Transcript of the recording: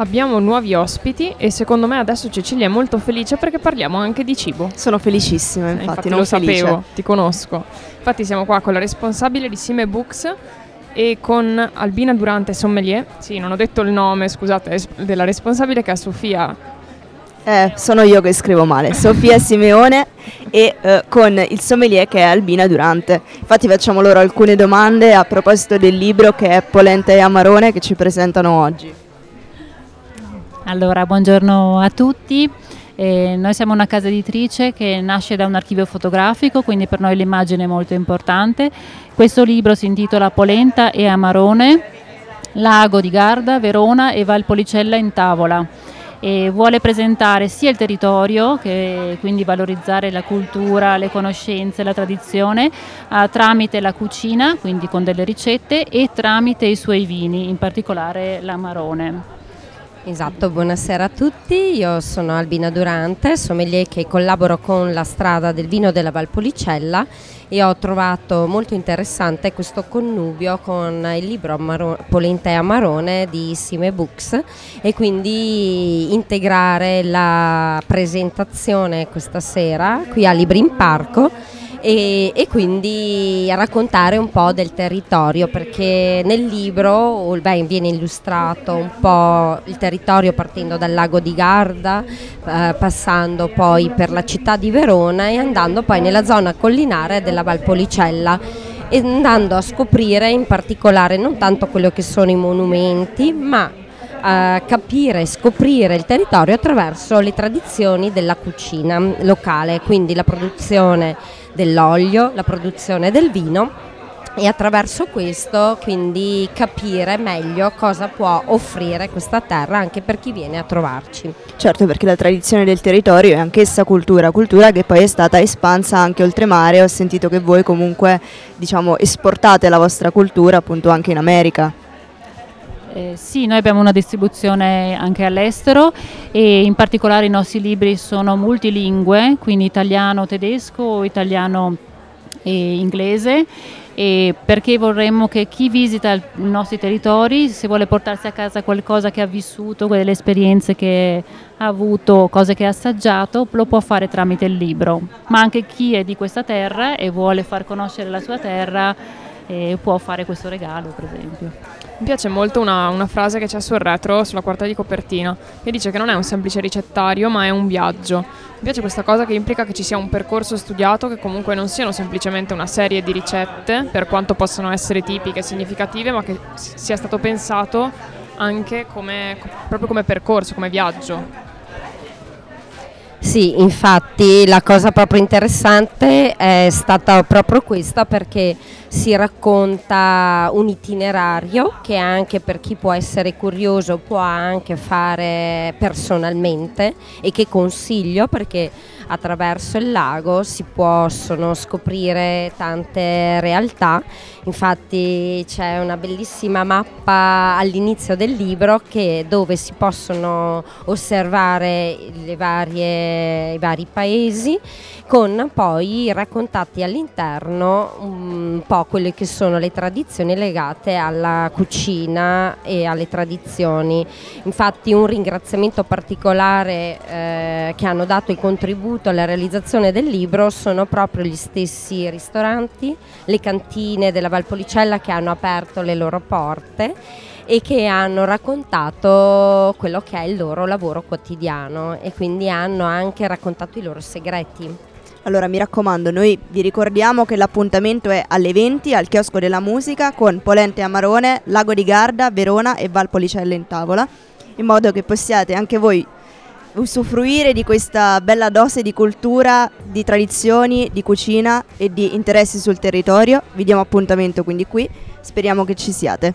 Abbiamo nuovi ospiti e secondo me adesso Cecilia è molto felice perché parliamo anche di cibo. Sono felicissima, infatti, infatti non lo felice. sapevo, ti conosco. Infatti siamo qua con la responsabile di Sime Books e con Albina Durante Sommelier. Sì, non ho detto il nome, scusate, della responsabile che è Sofia. Eh, sono io che scrivo male, Sofia Simeone e eh, con il sommelier che è Albina Durante. Infatti facciamo loro alcune domande a proposito del libro che è Polenta e Amarone che ci presentano oggi. Allora, buongiorno a tutti. Eh, noi siamo una casa editrice che nasce da un archivio fotografico, quindi per noi l'immagine è molto importante. Questo libro si intitola Polenta e Amarone, Lago di Garda, Verona e Valpolicella in tavola. E vuole presentare sia il territorio, che quindi valorizzare la cultura, le conoscenze, la tradizione, eh, tramite la cucina, quindi con delle ricette, e tramite i suoi vini, in particolare l'Amarone. Esatto, buonasera a tutti, io sono Albina Durante, sommelier che collaboro con la strada del vino della Valpolicella e ho trovato molto interessante questo connubio con il libro Amaro- Polenta e Amarone di Sime Books e quindi integrare la presentazione questa sera qui a Libri in Parco e, e, quindi raccontare un po' del territorio perché nel libro beh, viene illustrato un po' il territorio partendo dal lago di Garda, eh, passando poi per la città di Verona e andando poi nella zona collinare della Valpolicella e andando a scoprire in particolare non tanto quello che sono i monumenti ma a capire e scoprire il territorio attraverso le tradizioni della cucina locale, quindi la produzione dell'olio, la produzione del vino e attraverso questo quindi capire meglio cosa può offrire questa terra anche per chi viene a trovarci. Certo, perché la tradizione del territorio è anch'essa cultura, cultura che poi è stata espansa anche oltremare. Ho sentito che voi comunque, diciamo, esportate la vostra cultura appunto anche in America. Eh, sì, noi abbiamo una distribuzione anche all'estero e in particolare i nostri libri sono multilingue, quindi italiano, tedesco, italiano e inglese e perché vorremmo che chi visita i nostri territori, se vuole portarsi a casa qualcosa che ha vissuto, quelle esperienze che ha avuto, cose che ha assaggiato, lo può fare tramite il libro. Ma anche chi è di questa terra e vuole far conoscere la sua terra eh, può fare questo regalo, per esempio. Mi piace molto una, una, frase che c'è sul retro, sulla quarta di copertina, che dice che non è un semplice ricettario, ma è un viaggio. Mi piace questa cosa che implica che ci sia un percorso studiato, che comunque non siano semplicemente una serie di ricette, per quanto possano essere tipiche e significative, ma che sia stato pensato anche come, proprio come percorso, come viaggio. Sì, infatti la cosa proprio interessante è stata proprio questa perché si racconta un itinerario che anche per chi può essere curioso può anche fare personalmente e che consiglio perché attraverso il lago si possono scoprire tante realtà. Infatti c'è una bellissima mappa all'inizio del libro che, dove si possono osservare varie, i vari paesi con poi raccontati all'interno un po' quelle che sono le tradizioni legate alla cucina e alle tradizioni. Infatti un ringraziamento particolare eh, che hanno dato il contributo alla realizzazione del libro sono proprio gli stessi ristoranti, le cantine della Valpolicella che hanno aperto le loro porte e che hanno raccontato quello che è il loro lavoro quotidiano e quindi hanno anche raccontato i loro segreti. Allora mi raccomando, noi vi ricordiamo che l'appuntamento è alle 20 al chiosco della musica con Polente Amarone, Lago di Garda, Verona e Valpolicella in tavola, in modo che possiate anche voi usufruire di questa bella dose di cultura, di tradizioni, di cucina e di interessi sul territorio. Vi diamo appuntamento quindi qui, speriamo che ci siate.